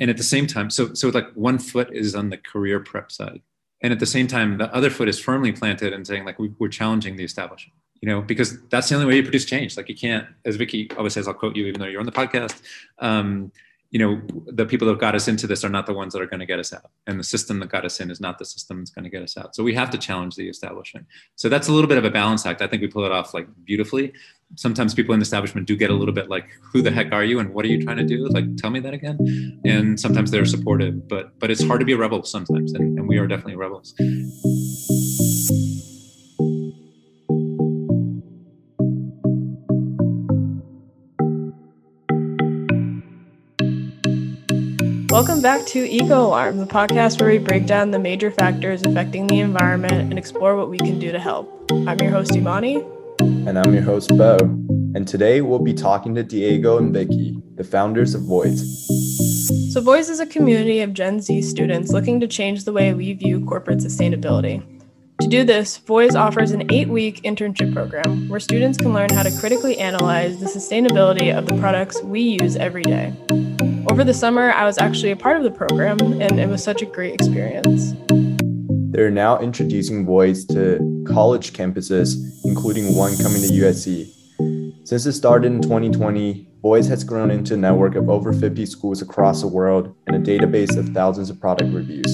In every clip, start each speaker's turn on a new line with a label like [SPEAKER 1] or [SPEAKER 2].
[SPEAKER 1] and at the same time, so so like one foot is on the career prep side, and at the same time, the other foot is firmly planted and saying like we, we're challenging the establishment you know, because that's the only way you produce change. Like you can't, as Vicky always says, I'll quote you, even though you're on the podcast. Um, you know, the people that got us into this are not the ones that are going to get us out. And the system that got us in is not the system that's going to get us out. So we have to challenge the establishment. So that's a little bit of a balance act. I think we pull it off like beautifully. Sometimes people in the establishment do get a little bit like, who the heck are you? And what are you trying to do? Like, tell me that again. And sometimes they're supportive, but, but it's hard to be a rebel sometimes. And, and we are definitely rebels.
[SPEAKER 2] Welcome back to Eco Alarm, the podcast where we break down the major factors affecting the environment and explore what we can do to help. I'm your host, Imani.
[SPEAKER 3] And I'm your host, Bo. And today we'll be talking to Diego and Vicky, the founders of Voice.
[SPEAKER 2] So, Voice is a community of Gen Z students looking to change the way we view corporate sustainability. To do this, Voice offers an eight week internship program where students can learn how to critically analyze the sustainability of the products we use every day. Over the summer, I was actually a part of the program, and it was such a great experience.
[SPEAKER 3] They're now introducing Voice to college campuses, including one coming to USC. Since it started in 2020, Voice has grown into a network of over 50 schools across the world and a database of thousands of product reviews.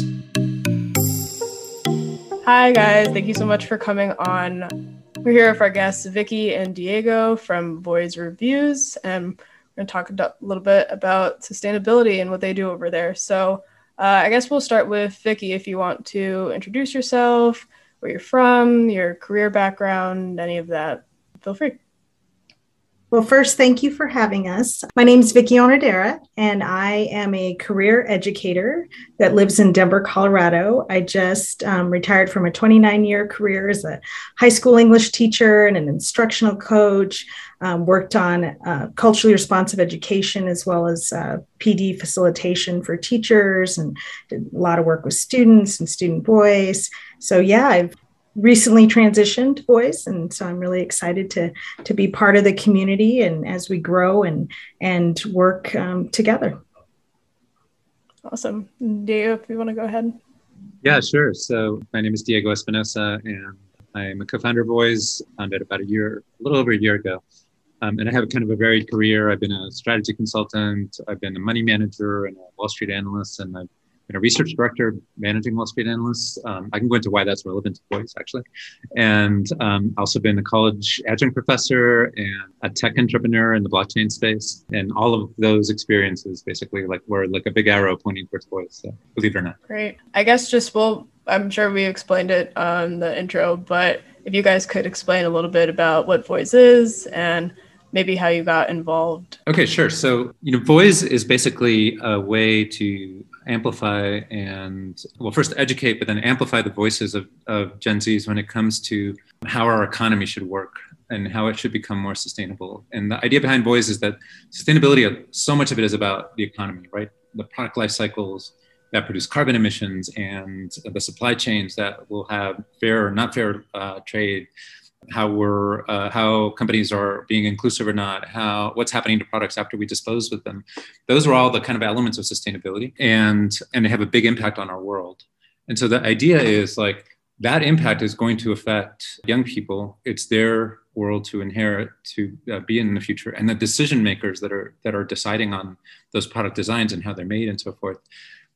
[SPEAKER 2] Hi, guys. Thank you so much for coming on. We're here with our guests, Vicky and Diego from Voice Reviews. And we're going to talk a little bit about sustainability and what they do over there. So, uh, I guess we'll start with Vicky. If you want to introduce yourself, where you're from, your career background, any of that, feel free.
[SPEAKER 4] Well, first, thank you for having us. My name is Vicky Onadera, and I am a career educator that lives in Denver, Colorado. I just um, retired from a 29 year career as a high school English teacher and an instructional coach. Um, worked on uh, culturally responsive education as well as uh, PD facilitation for teachers and did a lot of work with students and student voice. So, yeah, I've recently transitioned voice and so i'm really excited to to be part of the community and as we grow and and work um, together.
[SPEAKER 2] Awesome. Diego if you want to go ahead.
[SPEAKER 1] Yeah sure. So my name is diego espinosa and i'm a co-founder of voice founded about a year a little over a year ago. Um, and i have kind of a varied career. I've been a strategy consultant i've been a money manager and a wall street analyst and i've been a research director managing Wall Street analysts. Um, I can go into why that's relevant to voice actually. And um, also been a college adjunct professor and a tech entrepreneur in the blockchain space. And all of those experiences basically like were like a big arrow pointing towards voice. So believe it or not.
[SPEAKER 2] Great. I guess just well, I'm sure we explained it on the intro, but if you guys could explain a little bit about what voice is and maybe how you got involved.
[SPEAKER 1] Okay, sure. So, you know, Voice is basically a way to amplify and, well, first educate, but then amplify the voices of, of Gen Zs when it comes to how our economy should work and how it should become more sustainable. And the idea behind Voice is that sustainability, so much of it is about the economy, right? The product life cycles that produce carbon emissions and the supply chains that will have fair or not fair uh, trade how we're uh, how companies are being inclusive or not how what's happening to products after we dispose with them. Those are all the kind of elements of sustainability and and they have a big impact on our world. And so the idea is like that impact is going to affect young people. It's their world to inherit to uh, be in the future. And the decision makers that are that are deciding on those product designs and how they're made and so forth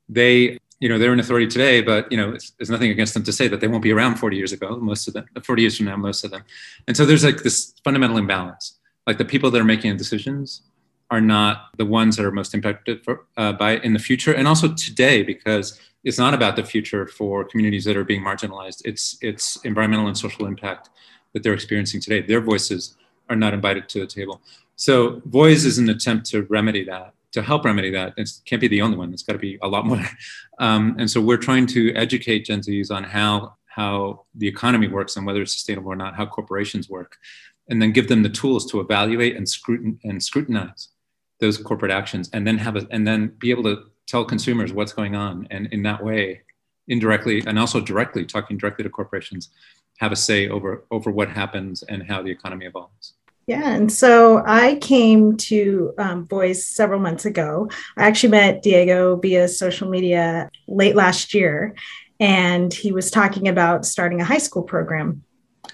[SPEAKER 1] they you know they're in authority today but you know there's nothing against them to say that they won't be around 40 years ago. Most of them 40 years from now most of them. And so there's like this fundamental imbalance. Like the people that are making decisions are not the ones that are most impacted for, uh, by in the future. And also today because it's not about the future for communities that are being marginalized. It's it's environmental and social impact that they're experiencing today. Their voices are not invited to the table. So voice is an attempt to remedy that to help remedy that. It can't be the only one. It's got to be a lot more. Um, and so we're trying to educate Gen Zs on how how the economy works and whether it's sustainable or not, how corporations work, and then give them the tools to evaluate and scrutin- and scrutinize those corporate actions, and then have a, and then be able to tell consumers what's going on, and in that way, indirectly and also directly talking directly to corporations, have a say over over what happens and how the economy evolves.
[SPEAKER 4] Yeah, and so I came to um, Voice several months ago. I actually met Diego via social media late last year, and he was talking about starting a high school program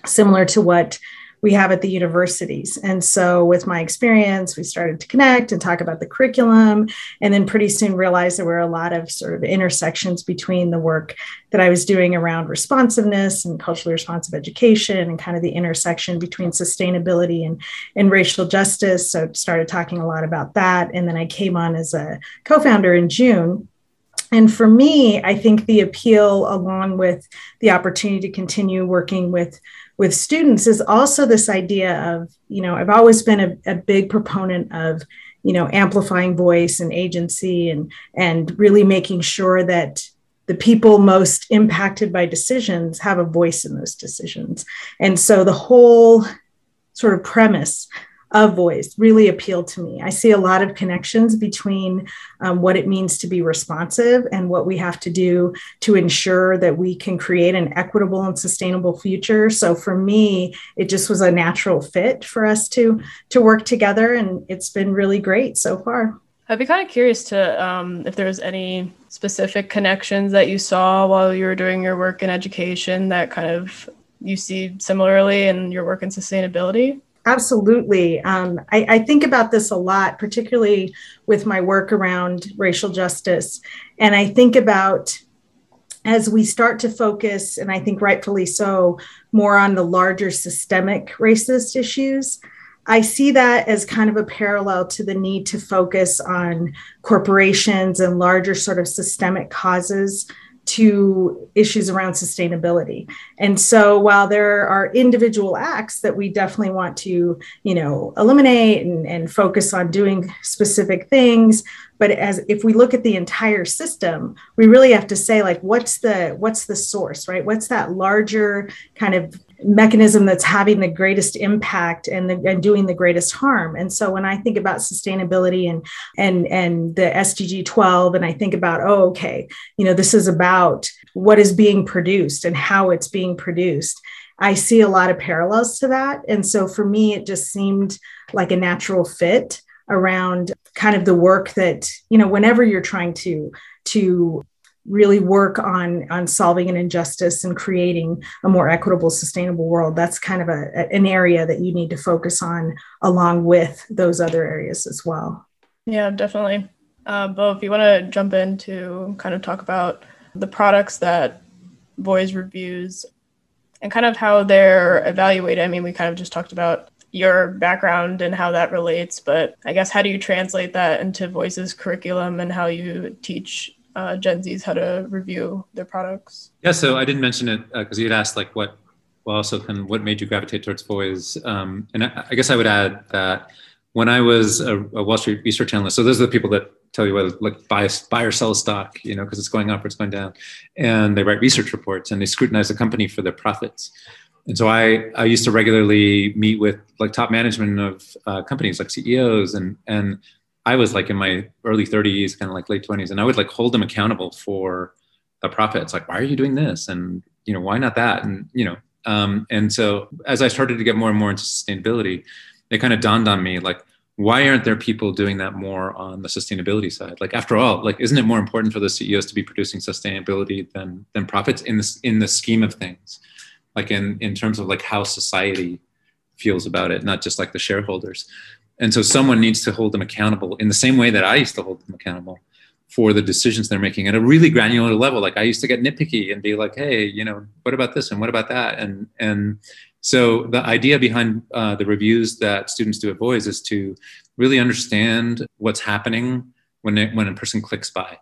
[SPEAKER 4] similar to what we have at the universities. And so, with my experience, we started to connect and talk about the curriculum, and then pretty soon realized there were a lot of sort of intersections between the work that I was doing around responsiveness and culturally responsive education, and kind of the intersection between sustainability and, and racial justice. So, started talking a lot about that. And then I came on as a co founder in June and for me, I think the appeal, along with the opportunity to continue working with with students, is also this idea of, you know, I've always been a, a big proponent of, you know, amplifying voice and agency and and really making sure that the people most impacted by decisions have a voice in those decisions. And so the whole sort of premise of voice really appealed to me. I see a lot of connections between um, what it means to be responsive and what we have to do to ensure that we can create an equitable and sustainable future. So for me, it just was a natural fit for us to to work together, and it's been really great so far.
[SPEAKER 2] I'd be kind of curious to um, if there was any specific connections that you saw while you were doing your work in education that kind of you see similarly in your work in sustainability.
[SPEAKER 4] Absolutely. Um, I, I, think about this a lot, particularly with my work around racial justice. And I think about as we start to focus, and I think rightfully so, more on the larger systemic racist issues. I see that as kind of a parallel to the need to focus on corporations and larger sort of systemic causes to issues around sustainability. And so while there are individual acts that we definitely want to, you know, eliminate and, and focus on doing specific things, but as if we look at the entire system, we really have to say like what's the what's the source, right? What's that larger kind of mechanism that's having the greatest impact and, the, and doing the greatest harm. And so when I think about sustainability and and and the SDG 12, and I think about, oh, okay, you know, this is about what is being produced and how it's being produced. I see a lot of parallels to that. And so for me, it just seemed like a natural fit around kind of the work that, you know, whenever you're trying to to really work on on solving an injustice and creating a more equitable sustainable world. That's kind of a, an area that you need to focus on along with those other areas as well.
[SPEAKER 2] Yeah definitely. Uh, bo if you want to jump in to kind of talk about the products that Voice reviews and kind of how they're evaluated i mean we kind of just talked about your background and how that relates but i guess how do you translate that into voices curriculum and how you teach uh, Gen Zs how to review their products?
[SPEAKER 1] Yeah, so I didn't mention it because uh, you'd asked like what, well, also kind of what made you gravitate towards Voice, um, and I, I, guess I would add that when I was a, a, Wall Street research analyst, so those are the people that tell you whether like buy buy or sell stock, you know, because it's going up or it's going down, and they write research reports and they scrutinize the company for their profits. And so I, I used to regularly meet with like top management of uh, companies like CEOs and and I was like in my early 30s, kind of like late 20s, and I would like hold them accountable for the profits. Like, why are you doing this? And you know, why not that? And you know, um, and so as I started to get more and more into sustainability, it kind of dawned on me like, why aren't there people doing that more on the sustainability side? Like, after all, like, isn't it more important for the CEOs to be producing sustainability than than profits in this in the scheme of things? Like in in terms of like how society feels about it, not just like the shareholders. And so someone needs to hold them accountable in the same way that I used to hold them accountable for the decisions they're making at a really granular level. Like I used to get nitpicky and be like, hey, you know, what about this and what about that? And and so the idea behind uh, the reviews that students do at Voice is to really understand what's happening when when a person clicks buy.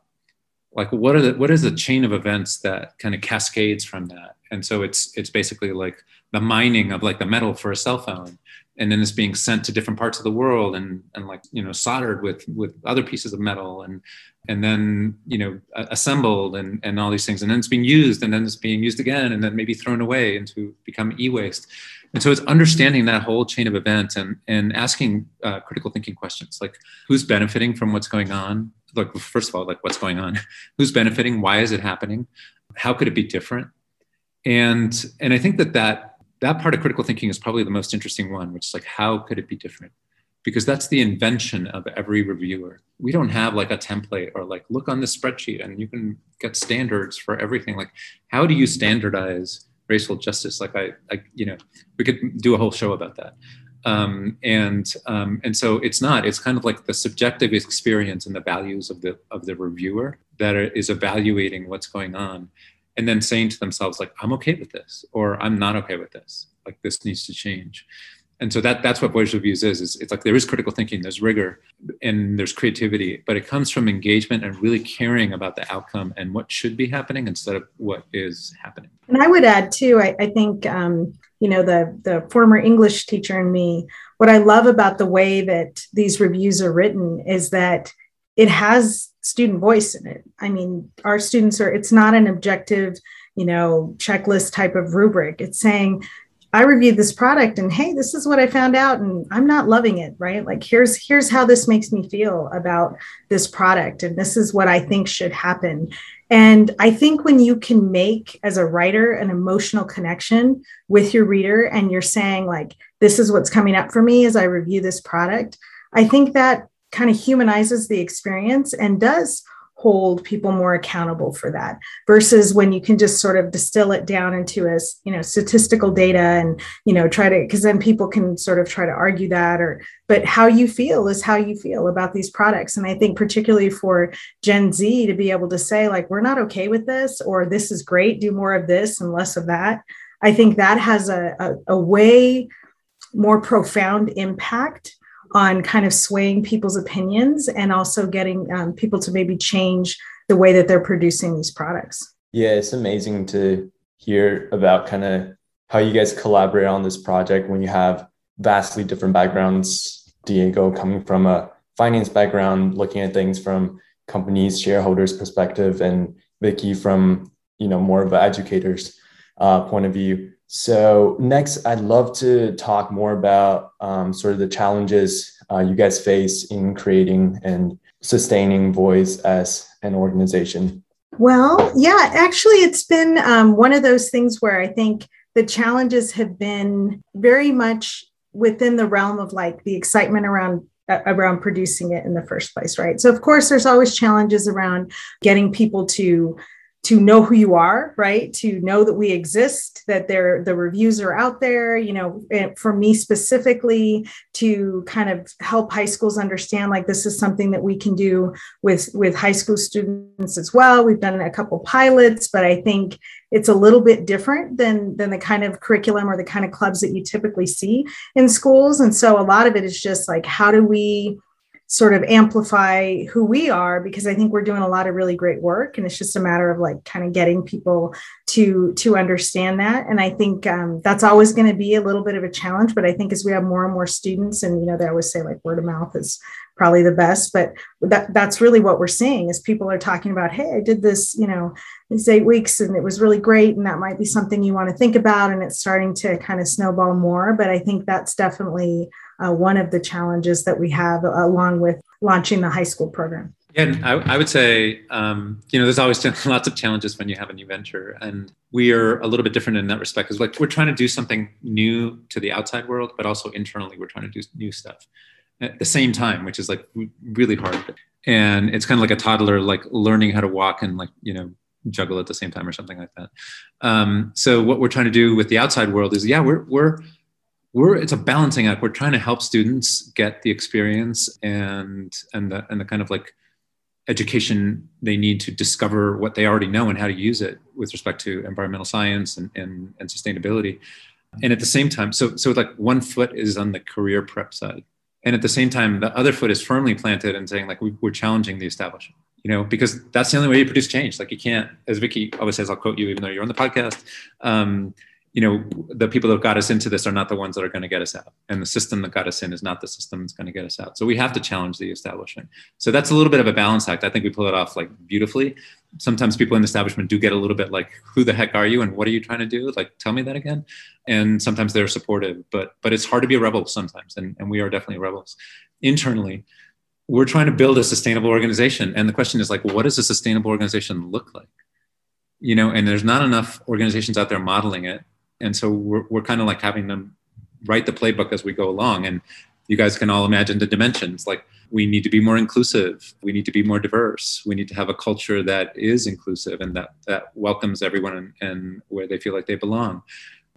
[SPEAKER 1] Like what are the what is the chain of events that kind of cascades from that? And so it's it's basically like the mining of like the metal for a cell phone and then it's being sent to different parts of the world and and like you know soldered with with other pieces of metal and and then you know assembled and and all these things. And then it's being used and then it's being used again and then maybe thrown away into become e-waste. And so it's understanding that whole chain of events and and asking uh, critical thinking questions. Like who's benefiting from what's going on? Like first of all like what's going on? Who's benefiting? Why is it happening? How could it be different? And and i think that that that part of critical thinking is probably the most interesting one, which is like, how could it be different? Because that's the invention of every reviewer. We don't have like a template or like, look on this spreadsheet and you can get standards for everything. Like, how do you standardize racial justice? Like, I, I you know, we could do a whole show about that. Um, and um, and so it's not. It's kind of like the subjective experience and the values of the of the reviewer that are, is evaluating what's going on and then saying to themselves like i'm okay with this or i'm not okay with this. Like this needs to change. And so that that's what voice reviews is, is it's like there is critical thinking there's rigor and there's creativity but it comes from engagement and really caring about the outcome and what should be happening instead of what is happening.
[SPEAKER 4] And i would add too i, I think um, you know the the former english teacher in me what i love about the way that these reviews are written is that it has student voice in it. I mean, our students are, it's not an objective, you know, checklist type of rubric. It's saying, I reviewed this product and hey, this is what I found out and I'm not loving it, right? Like here's here's how this makes me feel about this product and this is what I think should happen. And I think when you can make as a writer an emotional connection with your reader and you're saying like this is what's coming up for me as I review this product, I think that kind of humanizes the experience and does hold people more accountable for that versus when you can just sort of distill it down into a you know statistical data and you know try to because then people can sort of try to argue that or but how you feel is how you feel about these products. And i think particularly for gen z to be able to say like we're not okay with this or this is great do more of this and less of that i think that has a, a, a way more profound impact on kind of swaying people's opinions and also getting um, people to maybe change the way that they're producing these products.
[SPEAKER 3] Yeah, it's amazing to hear about kind of how you guys collaborate on this project when you have vastly different backgrounds. Diego coming from a finance background, looking at things from companies, shareholders' perspective, and Vicky from you know more of an educator's uh, point of view. So next, I'd love to talk more about um, sort of the challenges uh, you guys face in creating and sustaining Voice as an organization.
[SPEAKER 4] Well, yeah, actually, it's been um, one of those things where I think the challenges have been very much within the realm of like the excitement around uh, around producing it in the first place right so of course there's always challenges around getting people to to know who you are right? To know that we exist that there the reviews are out there you know for me specifically to kind of help high schools understand like this is something that we can do with with high school students as well. We've done a couple pilots but i think it's a little bit different than than the kind of curriculum or the kind of clubs that you typically see in schools. And so a lot of it is just like how do we sort of amplify who we are because i think we're doing a lot of really great work and it's just a matter of like kind of getting people to to understand that. And i think um, that's always going to be a little bit of a challenge but i think as we have more and more students and you know they always say like word of mouth is probably the best but that that's really what we're seeing is people are talking about hey i did this you know these eight weeks and it was really great and that might be something you want to think about and it's starting to kind of snowball more but i think that's definitely uh, one of the challenges that we have along with launching the high school program.
[SPEAKER 1] Yeah, I, I would say, um, you know, there's always lots of challenges when you have a new venture, and we are a little bit different in that respect. Because like we're trying to do something new to the outside world, but also internally, we're trying to do new stuff at the same time, which is like really hard. And it's kind of like a toddler, like learning how to walk and like you know juggle at the same time or something like that. Um, so what we're trying to do with the outside world is, yeah, we're we're we're it's a balancing act. We're trying to help students get the experience and and the and the kind of like education they need to discover what they already know and how to use it with respect to environmental science and, and, and sustainability. And at the same time, so so like one foot is on the career prep side. And at the same time, the other foot is firmly planted and saying like we, are challenging the establishment, you know, because that's the only way you produce change. Like you can't, as Vicky always says, I'll quote you, even though you're on the podcast. Um, you know the people that got us into this are not the ones that are going to get us out. And the system that got us in is not the system that's going to get us out. So we have to challenge the establishment. So that's a little bit of a balance act. I think we pull it off like beautifully. Sometimes people in the establishment do get a little bit like who the heck are you and what are you trying to do? Like tell me that again. And sometimes they're supportive but but it's hard to be a rebel sometimes and, and we are definitely rebels. Internally we're trying to build a sustainable organization and the question is like what does a sustainable organization look like? You know and there's not enough organizations out there modeling it And so we're, we're kind of like having them write the playbook as we go along. And you guys can all imagine the dimensions like we need to be more inclusive we need to be more diverse we need to have a culture that is inclusive and that that welcomes everyone and, and where they feel like they belong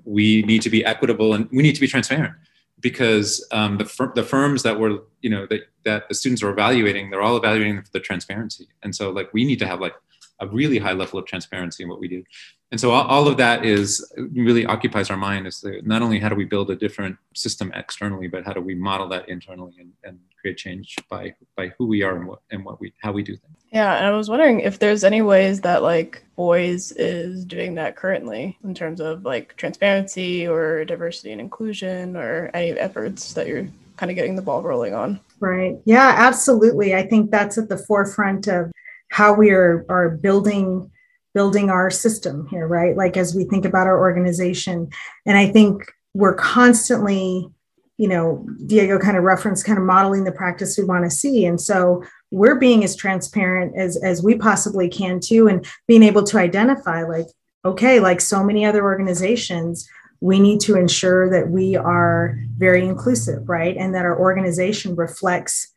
[SPEAKER 1] we need to be equitable and we need to be transparent because um, the, fir- the firms that were you know that, that the students are evaluating they're all evaluating the transparency and so like we need to have like a really high level of transparency in what we do. And so all, of that is really occupies our mind is not only how do we build a different system externally but how do we model that internally and, and create change by by who we are and what and what we how we do things.
[SPEAKER 2] Yeah and i was wondering if there's any ways that like voice is doing that currently in terms of like transparency or diversity and inclusion or any efforts that you're kind of getting the ball rolling on?
[SPEAKER 4] Right. Yeah absolutely. I think that's at the forefront of how we are are building building our system here, right? Like as we think about our organization. And I think we're constantly, you know, Diego kind of referenced kind of modeling the practice we want to see. And so we're being as transparent as, as we possibly can too, and being able to identify like, okay, like so many other organizations, we need to ensure that we are very inclusive, right? And that our organization reflects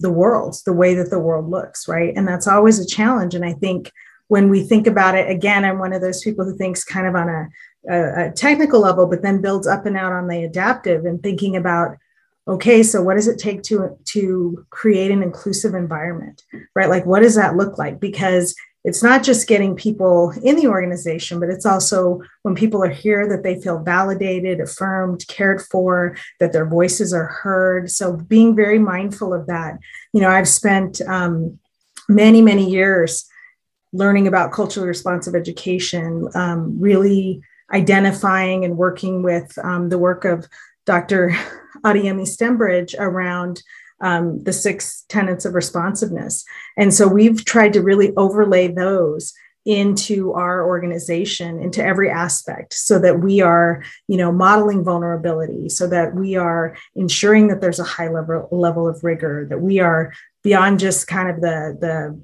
[SPEAKER 4] the world, the way that the world looks, right? And that's always a challenge. And I think when we think about it, again, I'm one of those people who thinks kind of on a, a, a technical level, but then builds up and out on the adaptive and thinking about, okay, so what does it take to to create an inclusive environment, right? Like, what does that look like? Because it's not just getting people in the organization, but it's also when people are here that they feel validated, affirmed, cared for, that their voices are heard. So being very mindful of that. You know, I've spent um, many, many years learning about culturally responsive education, um, really identifying and working with um, the work of Dr. Adeyemi Stembridge around um, the six tenets of responsiveness. And so we've tried to really overlay those into our organization into every aspect so that we are you know modeling vulnerability so that we are ensuring that there's a high level level of rigor that we are beyond just kind of the the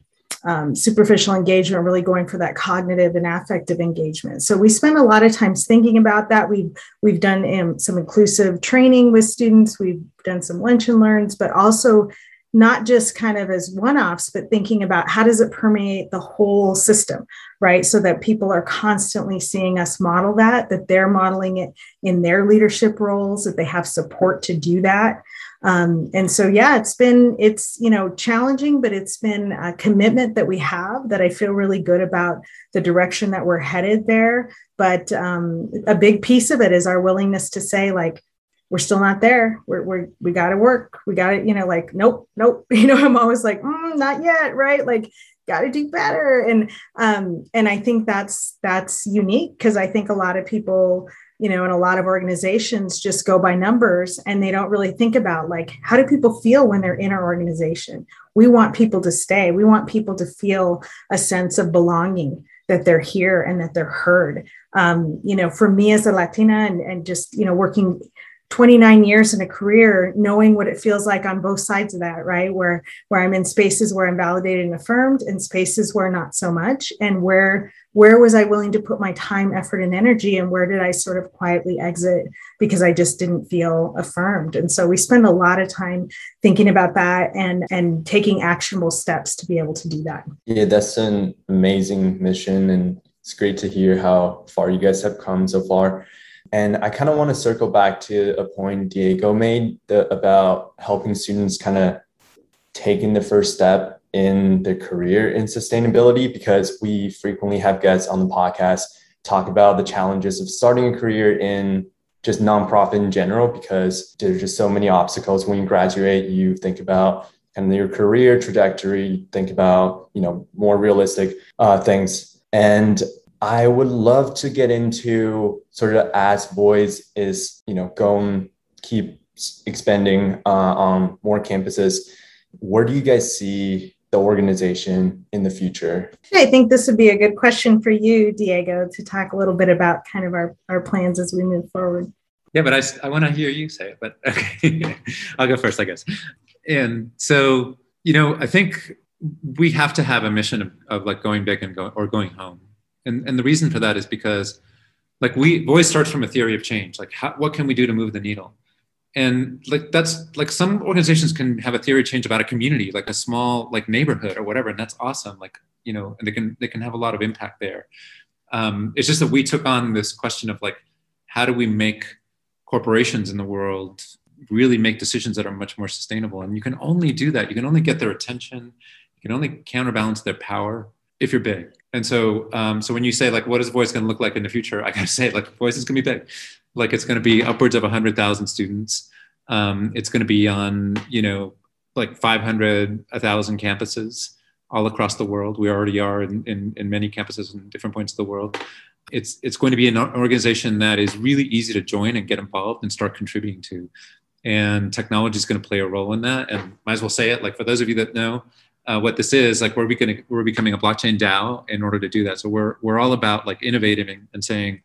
[SPEAKER 4] um, superficial engagement, really going for that cognitive and affective engagement. So we spend a lot of times thinking about that. We've we've done um, some inclusive training with students. We've done some lunch and learns, but also not just kind of as one-offs, but thinking about how does it permeate the whole system, right? So that people are constantly seeing us model that, that they're modeling it in their leadership roles, that they have support to do that. Um, and so, yeah, it's been, it's, you know, challenging, but it's been a commitment that we have that I feel really good about the direction that we're headed there. But um, a big piece of it is our willingness to say, like, we're still not there. We're, we're we got to work. We got to, you know, like, nope, nope. You know, I'm always like, mm, not yet, right? Like, got to do better. And um, and I think that's that's unique because I think a lot of people you know, and a lot of organizations just go by numbers and they don't really think about like, how do people feel when they're in our organization? We want people to stay. We want people to feel a sense of belonging that they're here and that they're heard. Um, you know, for me as a Latina and, and just, you know, working 29 years in a career knowing what it feels like on both sides of that right? Where where i'm in spaces where i'm validated and affirmed and spaces where not so much and where where was i willing to put my time effort and energy and where did i sort of quietly exit because i just didn't feel affirmed? And so we spend a lot of time thinking about that and and taking actionable steps to be able to do that.
[SPEAKER 3] Yeah that's an amazing mission and it's great to hear how far you guys have come so far and I kind of want to circle back to a point Diego made the, about helping students kind of taking the first step in their career in sustainability because we frequently have guests on the podcast talk about the challenges of starting a career in just nonprofit in general because there's just so many obstacles. When you graduate you think about kind of your career trajectory think about you know more realistic uh, things. And I would love to get into sort of as Voice is, you know, going keep expanding uh, on more campuses. Where do you guys see the organization in the future?
[SPEAKER 4] I think this would be a good question for you, Diego, to talk a little bit about kind of our, our plans as we move forward.
[SPEAKER 1] Yeah, but I, I want to hear you say it, but okay, I'll go first, I guess. And so, you know, I think we have to have a mission of, of like going big and going or going home and, and the reason for that is because like we voice starts from a theory of change. Like how, what can we do to move the needle? And like that's like some organizations can have a theory change about a community like a small like neighborhood or whatever and that's awesome like you know and they can they can have a lot of impact there. Um, it's just that we took on this question of like how do we make corporations in the world really make decisions that are much more sustainable? And you can only do that. You can only get their attention. You can only counterbalance their power if you're big and so um, so when you say like what is voice going to look like in the future? I gotta say like voice is going to be big. Like it's going to be upwards of 100000 students. Um, it's going to be on you know like 500 1000 campuses all across the world. We already are in, in, in many campuses in different points of the world. It's it's going to be an organization that is really easy to join and get involved and start contributing to. And technology is going to play a role in that and might as well say it like for those of you that know uh, what this is like we're, becoming, we're becoming a blockchain dao in order to do that. So we're, we're all about like innovating and saying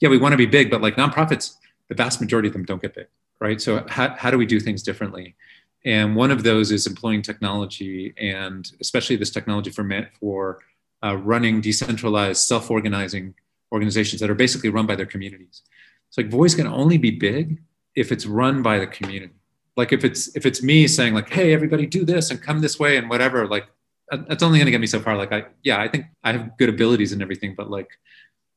[SPEAKER 1] yeah we want to be big but like nonprofits the vast majority of them don't get big right? So how, how do we do things differently? And one of those is employing technology and especially this technology for for uh, running decentralized self-organizing organizations that are basically run by their communities. It's like voice can only be big if it's run by the community like if it's if it's me saying like hey everybody do this and come this way and whatever like that's only going to get me so far. Like i yeah i think i have good abilities and everything but like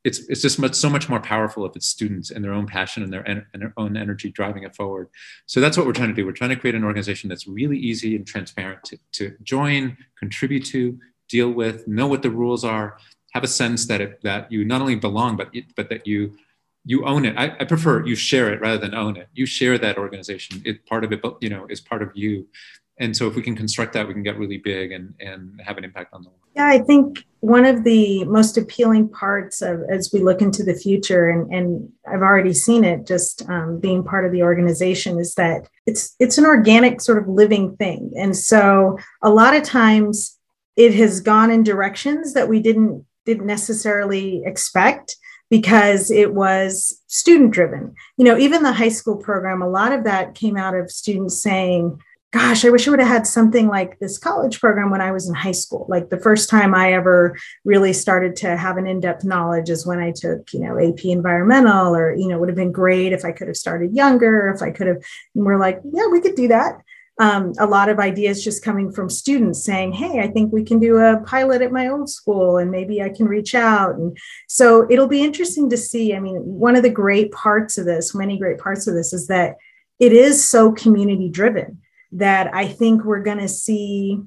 [SPEAKER 1] it's it's just much so much more powerful if it's students and their own passion and their and their own energy driving it forward. So that's what we're trying to do. We're trying to create an organization that's really easy and transparent to, to join contribute to deal with know what the rules are have a sense that it, that you not only belong but it, but that you you own it. I, I, prefer you share it rather than own it. You share that organization. It part of it, but you know, is part of you. And so if we can construct that, we can get really big and, and have an impact on the world.
[SPEAKER 4] Yeah, I think one of the most appealing parts of as we look into the future, and, and I've already seen it just um, being part of the organization, is that it's it's an organic sort of living thing. And so a lot of times it has gone in directions that we didn't didn't necessarily expect because it was student driven. You know, even the high school program, a lot of that came out of students saying, Gosh, I wish I would have had something like this college program when I was in high school. Like the first time I ever really started to have an in depth knowledge is when I took, you know, AP environmental, or, you know, would have been great if I could have started younger, if I could have, and we're like, yeah, we could do that um, a lot of ideas just coming from students saying, Hey, I think we can do a pilot at my old school and maybe I can reach out. And so it'll be interesting to see. I mean, one of the great parts of this, many great parts of this, is that it is so community driven that I think we're going to see,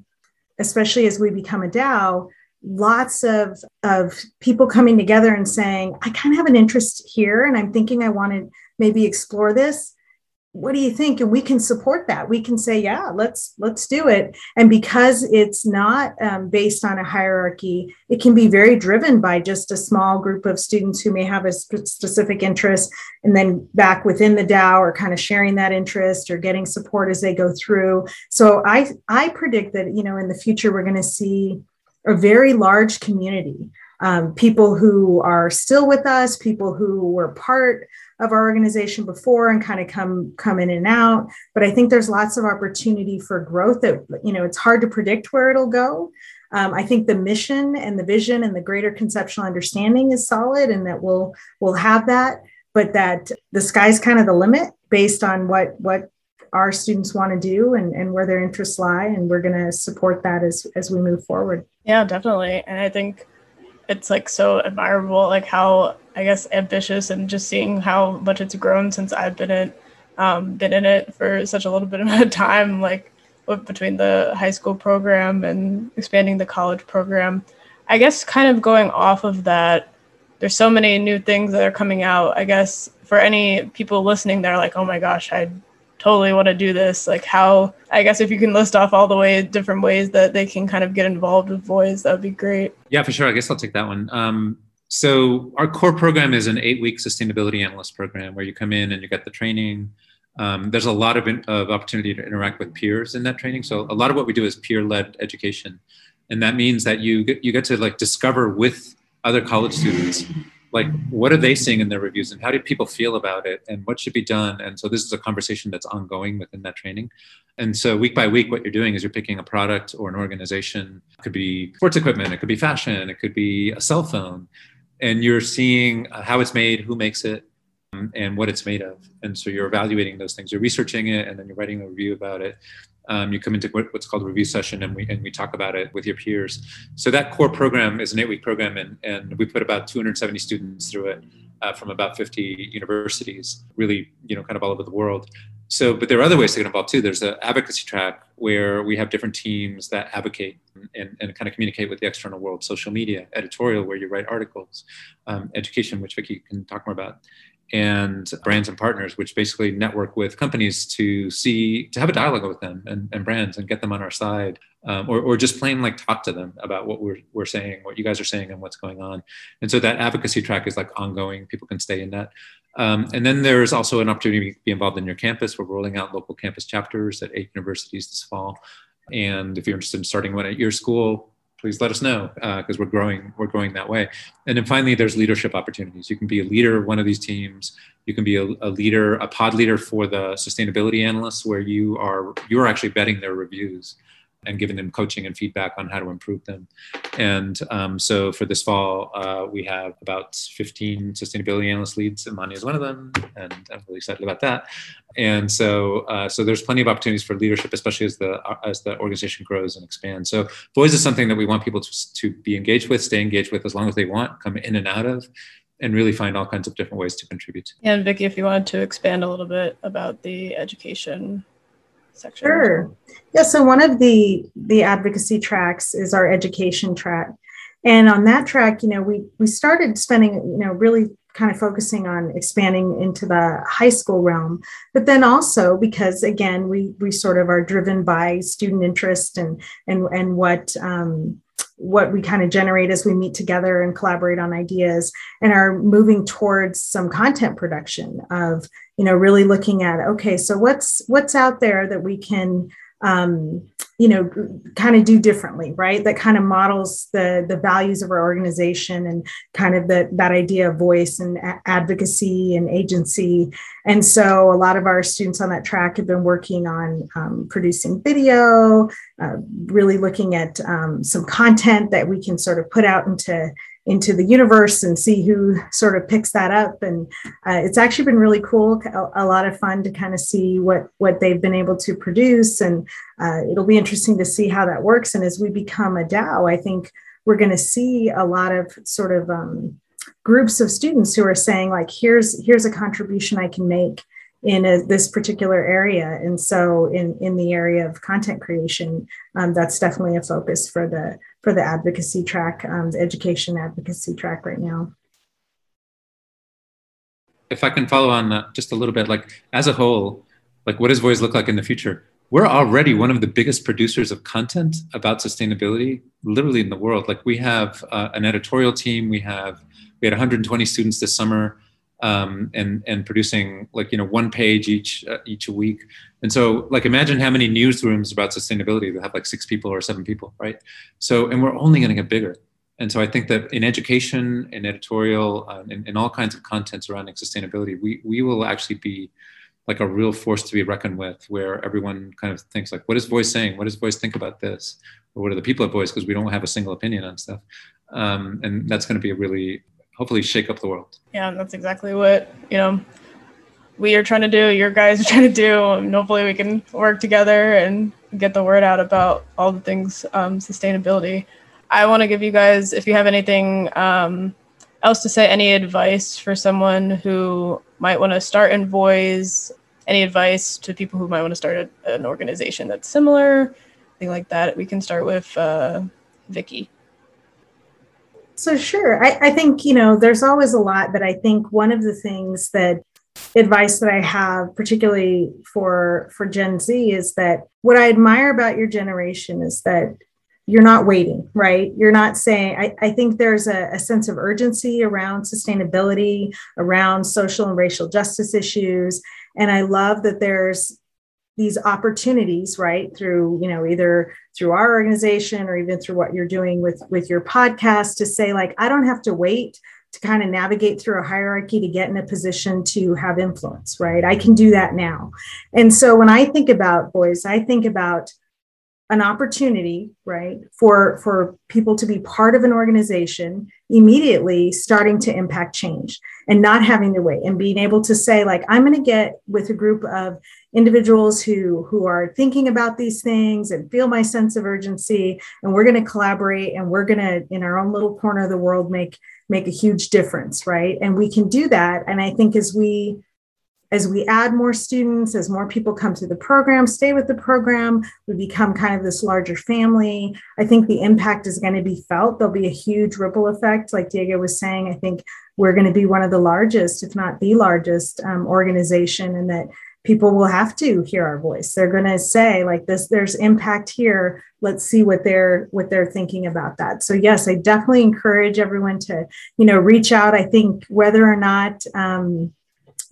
[SPEAKER 4] especially as we become a DAO, lots of, of people coming together and saying, I kind of have an interest here and I'm thinking I want to maybe explore this what do you think? And we can support that. We can say yeah let's let's do it. And because it's not um, based on a hierarchy it can be very driven by just a small group of students who may have a sp- specific interest and then back within the dao or kind of sharing that interest or getting support as they go through. So i i predict that you know in the future we're going to see a very large community um, people who are still with us people who were part of our organization before and kind of come come in and out. But i think there's lots of opportunity for growth that you know it's hard to predict where it'll go. Um, i think the mission and the vision and the greater conceptual understanding is solid and that we'll we'll have that but that the sky's kind of the limit based on what what our students want to do and, and where their interests lie and we're going to support that as as we move forward.
[SPEAKER 2] Yeah definitely. And i think it's like so admirable like how I guess ambitious and just seeing how much it's grown since I've been in um, been in it for such a little bit of time, like between the high school program and expanding the college program. I guess kind of going off of that, there's so many new things that are coming out. I guess for any people listening, they're like, oh my gosh, I totally want to do this. Like how I guess if you can list off all the way different ways that they can kind of get involved with voice, that would be great.
[SPEAKER 1] Yeah, for sure. I guess I'll take that one. Um, so our core program is an eight-week sustainability analyst program where you come in and you get the training. Um, there's a lot of, in, of opportunity to interact with peers in that training. So a lot of what we do is peer-led education, and that means that you get, you get to like discover with other college students like what are they seeing in their reviews and how do people feel about it and what should be done? And so this is a conversation that's ongoing within that training. And so week by week what you're doing is you're picking a product or an organization. It could be sports equipment. It could be fashion. It could be a cell phone and you're seeing how it's made, who makes it, um, and what it's made of. And so you're evaluating those things. You're researching it, and then you're writing a review about it. Um, you come into what's called a review session, and we and we talk about it with your peers. So that core program is an eight-week program, and and we put about 270 students through it uh, from about 50 universities, really, you know, kind of all over the world. So, but there are other ways to get involved too. There's an advocacy track where we have different teams that advocate and, and kind of communicate with the external world, social media, editorial, where you write articles, um, education, which Vicky can talk more about, and brands and partners, which basically network with companies to see, to have a dialogue with them and, and brands and get them on our side um, or, or just plain like talk to them about what we're, we're saying, what you guys are saying, and what's going on. And so that advocacy track is like ongoing. People can stay in that. Um, and then there's also an opportunity to be involved in your campus. We're rolling out local campus chapters at eight universities this fall. And if you're interested in starting one at your school, please let us know because uh, we're growing we're growing that way and then finally there's leadership opportunities you can be a leader of one of these teams you can be a, a, leader a pod leader for the sustainability analysts where you are you're actually vetting their reviews and giving them coaching and feedback on how to improve them. And um, so for this fall, uh, we have about 15 sustainability analyst leads. Imani is one of them, and I'm really excited about that. And so, uh, so there's plenty of opportunities for leadership, especially as the as the organization grows and expands. So, Voice is something that we want people to, to be engaged with, stay engaged with as long as they want, come in and out of, and really find all kinds of different ways to contribute.
[SPEAKER 2] And Vicky, if you wanted to expand a little bit about the education section?
[SPEAKER 4] Sure. Yeah. So one of the the advocacy tracks is our education track, and on that track, you know, we we started spending, you know, really kind of focusing on expanding into the high school realm but then also because again we we sort of are driven by student interest and and and what um, what we kind of generate as we meet together and collaborate on ideas and are moving towards some content production of you know really looking at okay so what's what's out there that we can um, you know kind of do differently right? That kind of models the the values of our organization and kind of that that idea of voice and advocacy and agency. And so a lot of our students on that track have been working on um, producing video uh, really looking at um, some content that we can sort of put out into into the universe and see who sort of picks that up. And uh, it's actually been really cool, a, a, lot of fun to kind of see what what they've been able to produce, and uh, it'll be interesting to see how that works. And as we become a DAO, I think we're going to see a lot of sort of um, groups of students who are saying like, here's here's a contribution I can make in a, this particular area. And so in, in the area of content creation, um, that's definitely a focus for the, for the advocacy track, um, the education advocacy track right now.
[SPEAKER 1] If I can follow on that just a little bit, like as a whole, like what does Voice look like in the future? We're already one of the biggest producers of content about sustainability, literally in the world. Like we have uh, an editorial team. We have we had 120 students this summer um, and and producing like you know one page each uh, each week. And so like imagine how many newsrooms about sustainability that have like six people or seven people, right? So and we're only going to get bigger. And so I think that in education, in editorial, uh, in, in all kinds of content surrounding sustainability, we we will actually be like a real force to be reckoned with, where everyone kind of thinks like, what is voice saying? What does voice think about this? Or what are the people at voice? Because we don't have a single opinion on stuff. Um, and that's going to be a really hopefully shake up the world.
[SPEAKER 2] Yeah, that's exactly what, you know, we are trying to do, your guys are trying to do, and hopefully we can work together and get the word out about all the things um, sustainability. I want to give you guys, if you have anything um, else to say, any advice for someone who might want to start in Voice, any advice to people who might want to start a, an organization that's similar, thing like that, we can start with uh, Vicky.
[SPEAKER 4] So, sure. I, I think, you know, there's always a lot but I think one of the things that advice that I have, particularly for for Gen Z, is that what I admire about your generation is that you're not waiting, right? You're not saying, I, I think there's a, a, sense of urgency around sustainability, around social and racial justice issues. And I love that there's these opportunities right through you know either through our organization or even through what you're doing with with your podcast to say like i don't have to wait to kind of navigate through a hierarchy to get in a position to have influence right? I can do that now. And so when i think about voice i think about an opportunity right for for people to be part of an organization immediately starting to impact change and not having to wait and being able to say like i'm going to get with a group of individuals who who are thinking about these things and feel my sense of urgency and we're going to collaborate and we're going to in our own little corner of the world make make a huge difference right and we can do that and i think as we as we add more students, as more people come to the program, stay with the program, we become kind of this larger family. I think the impact is going to be felt. There'll be a huge ripple effect. Like Diego was saying, I think we're going to be one of the largest, if not the largest um, organization, and that people will have to hear our voice. They're going to say like this, there's impact here. Let's see what they're what they're thinking about that. So yes, I definitely encourage everyone to, you know, reach out. I think whether or not um,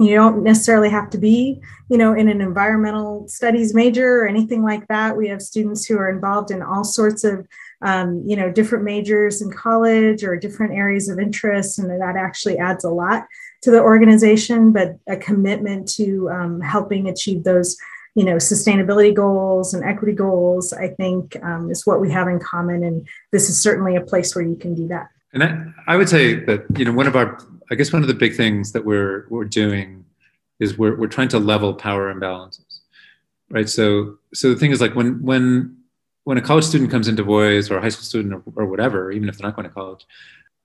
[SPEAKER 4] you don't necessarily have to be you know in an environmental studies major or anything like that we have students who are involved in all sorts of um, you know different majors in college or different areas of interest and that actually adds a lot to the organization but a commitment to um, helping achieve those you know sustainability goals and equity goals i think um, is what we have in common and this is certainly a place where you can do that
[SPEAKER 1] and I, I would say that you know one of our I guess one of the big things that we're we're doing is we're we're trying to level power imbalances, right? So so the thing is like when when when a college student comes into Voice or a high school student or, or whatever, even if they're not going to college,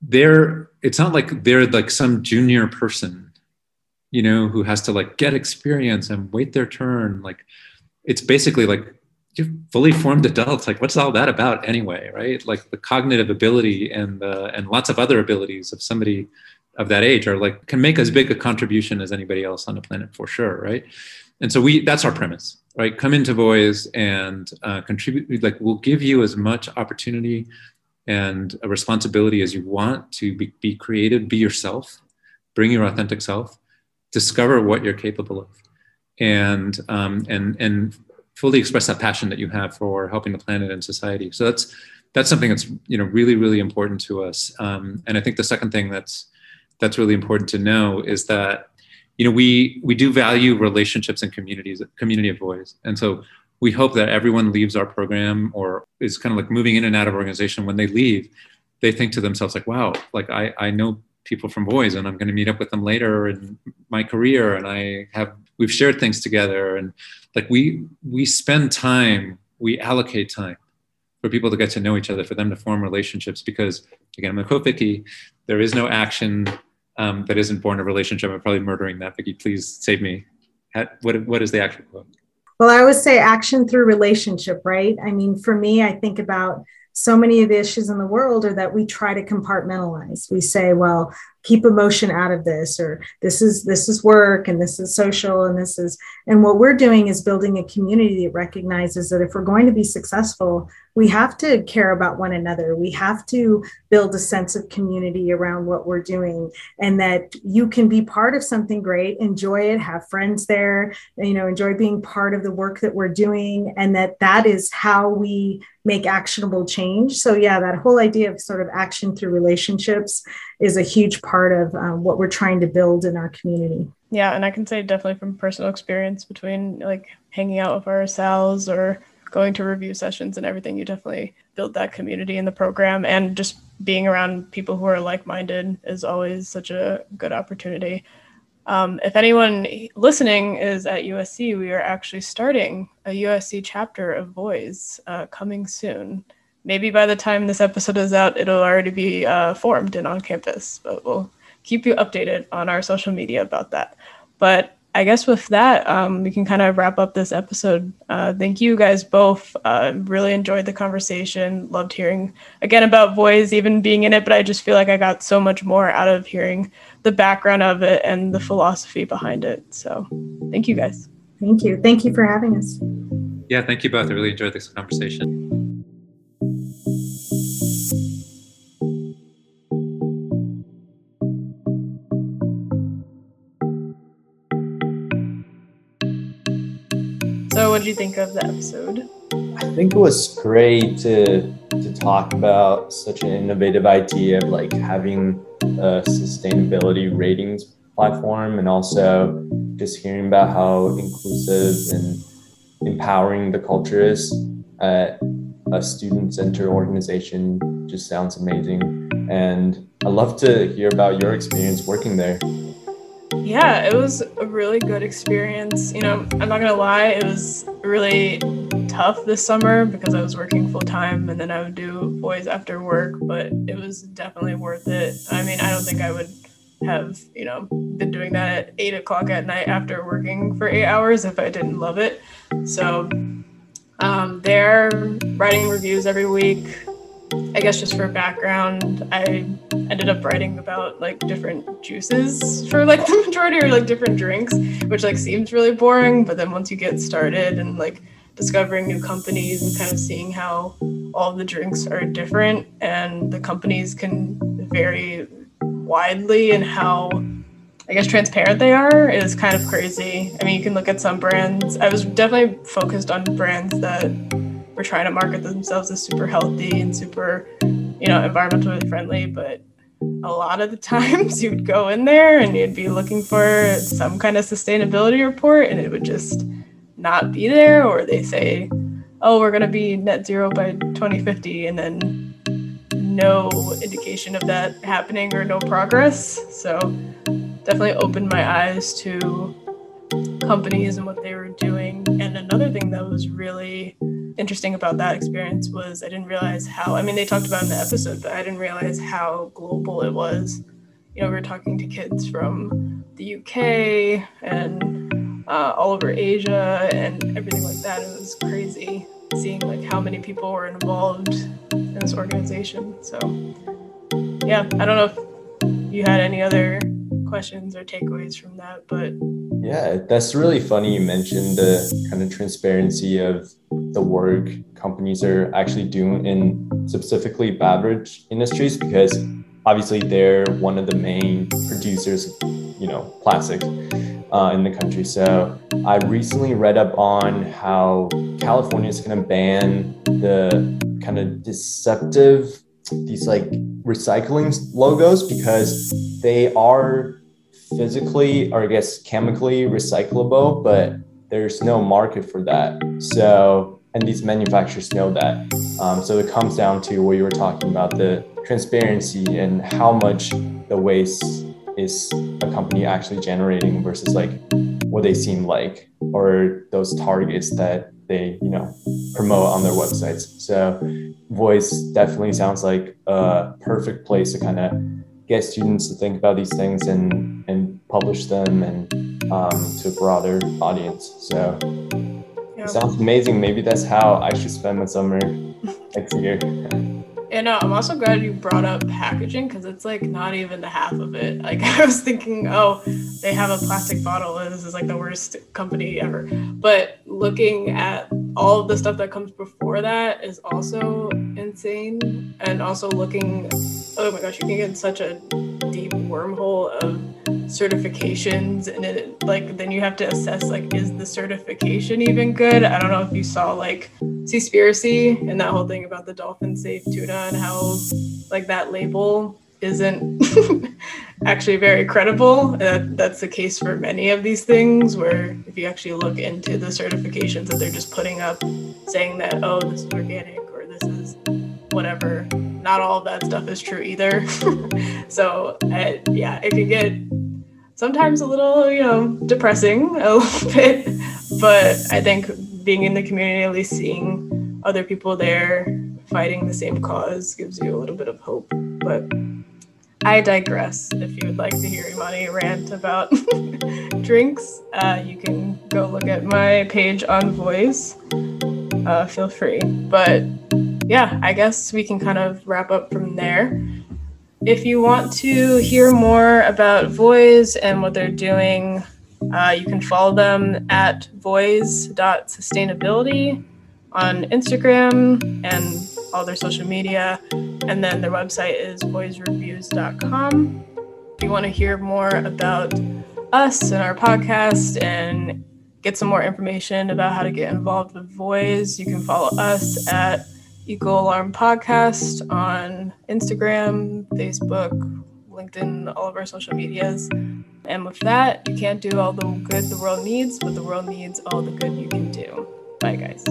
[SPEAKER 1] they're it's not like they're like some junior person, you know, who has to like get experience and wait their turn. Like it's basically like you're fully formed adults. Like, what's all that about anyway, right? Like the cognitive ability and uh, and lots of other abilities of somebody of that age are like can make as big a contribution as anybody else on the planet for sure right and so we that's our premise right come into Voice and uh, contribute like we'll give you as much opportunity and a responsibility as you want to be, be creative be yourself bring your authentic self discover what you're capable of and um, and and fully express that passion that you have for helping the planet and society. So that's that's something that's you know really really important to us. Um, and i think the second thing that's that's really important to know is that you know we we do value relationships and communities community of Voice. And so we hope that everyone leaves our program or is kind of like moving in and out of organization when they leave they think to themselves like wow like i i know people from Voice and i'm going to meet up with them later in my career and i have we've shared things together and like we we spend time we allocate time for people to get to know each other for them to form relationships because again i'm a co-Vicky there is no action um, that isn't born of relationship. I'm probably murdering that. Vicky, please save me. What, what is the actual quote?
[SPEAKER 4] Well, I would say action through relationship, right? I mean, for me, I think about so many of the issues in the world are that we try to compartmentalize. We say, well, keep emotion out of this or this is this is work and this is social and this is and what we're doing is building a community that recognizes that if we're going to be successful we have to care about one another we have to build a sense of community around what we're doing and that you can be part of something great enjoy it have friends there you know enjoy being part of the work that we're doing and that that is how we make actionable change so yeah that whole idea of sort of action through relationships is a huge part of um, what we're trying to build in our community.
[SPEAKER 2] Yeah, and I can say definitely from personal experience between like hanging out with ourselves or going to review sessions and everything, you definitely build that community in the program. And just being around people who are like minded is always such a good opportunity. Um, if anyone listening is at USC, we are actually starting a USC chapter of Voice uh, coming soon maybe by the time this episode is out, it'll already be uh, formed and on campus. But we'll keep you updated on our social media about that. But I guess with that, um, we can kind of wrap up this episode. Uh, thank you guys both. Uh, really enjoyed the conversation. Loved hearing again about Voice, even being in it. But I just feel like I got so much more out of hearing the background of it and the philosophy behind it. So thank you guys.
[SPEAKER 4] Thank you. Thank you for having us.
[SPEAKER 1] Yeah, thank you both. I really enjoyed this conversation.
[SPEAKER 2] What did you think of the episode?
[SPEAKER 3] I think it was great to to talk about such an innovative idea of like having a sustainability ratings platform, and also just hearing about how inclusive and empowering the culture is. at a student center organization just sounds amazing. And I'd love to hear about your experience working there.
[SPEAKER 2] Yeah, it was a really good experience. You know, I'm not gonna lie, it was really tough this summer because I was working full time and then I would do Voice after work, but it was definitely worth it. I mean, I don't think I would have, you know, been doing that at eight o'clock at night after working for eight hours if I didn't love it. So um, they're writing reviews every week. I guess just for background, I ended up writing about like different juices for like the majority or like different drinks, which like seems really boring. But then once you get started and like discovering new companies and kind of seeing how all the drinks are different and the companies can vary widely and how I guess transparent they are is kind of crazy. I mean, you can look at some brands. I was definitely focused on brands that were trying to market themselves as super healthy and super, you know, environmentally friendly, but a lot of the times you'd go in there and you'd be looking for some kind of sustainability report and it would just not be there or they say oh we're going to be net zero by 2050 and then no indication of that happening or no progress. So definitely opened my eyes to companies and what they were doing. And another thing that was really interesting about that experience was i didn't realize how i mean they talked about in the episode but i didn't realize how global it was you know we were talking to kids from the uk and uh, all over Asia and everything like that. It was crazy seeing like how many people were involved in this organization. So yeah, I don't know if you had any other questions or takeaways from that, but
[SPEAKER 3] yeah, that's really funny. You mentioned the kind of transparency of the work companies are actually doing in specifically beverage industries because obviously they're one of the main producers, you know, plastic uh, in the country. So I recently read up on how California is going to ban the kind of deceptive these like recycling logos because they are physically or I guess chemically recyclable, but there's no market for that. So and these manufacturers know that. Um, so it comes down to what you were talking about the transparency and how much the waste is a company actually generating versus like what they seem like or those targets that they you know promote on their websites so voice definitely sounds like a perfect place to kind of get students to think about these things and publish them and um, to a broader audience so yeah. sounds amazing maybe that's how i should spend my summer next year
[SPEAKER 2] And uh, I'm also glad you brought up packaging because it's like not even the half of it. Like I was thinking, oh, they have a plastic bottle and this is like the worst company ever. But looking at all of the stuff that comes before that is also insane. And also looking, oh my gosh, you can get such a deep wormhole of certifications and it like then you have to assess like is the certification even good i don't know if you saw like Seaspiracy and that whole thing about the dolphin safe tuna and how like that label isn't actually very credible. Uh, that's the case for many of these things, where if you actually look into the certifications that they're just putting up, saying that, oh, this is organic or this is whatever, not all of that stuff is true either. so, uh, yeah, it can get sometimes a little, you know, depressing a little bit, but I think being in the community, at least seeing other people there fighting the same cause gives you a little bit of hope. But I digress. If you would like to hear Imani rant about drinks, uh, you can go look at my page on Voice. Uh, feel free. But yeah, I guess we can kind of wrap up from there. If you want to hear more about Voice and what they're doing, uh, you can follow them at voice.sustainability on Instagram and all their social media. And then their website is voicereviews.com. If you want to hear more about us and our podcast and get some more information about how to get involved with Voice, you can follow us at Eco Alarm Podcast on Instagram, Facebook, LinkedIn, all of our social medias. And with that, you can't do all the good the world needs, but the world needs all the good you can do. Bye, guys.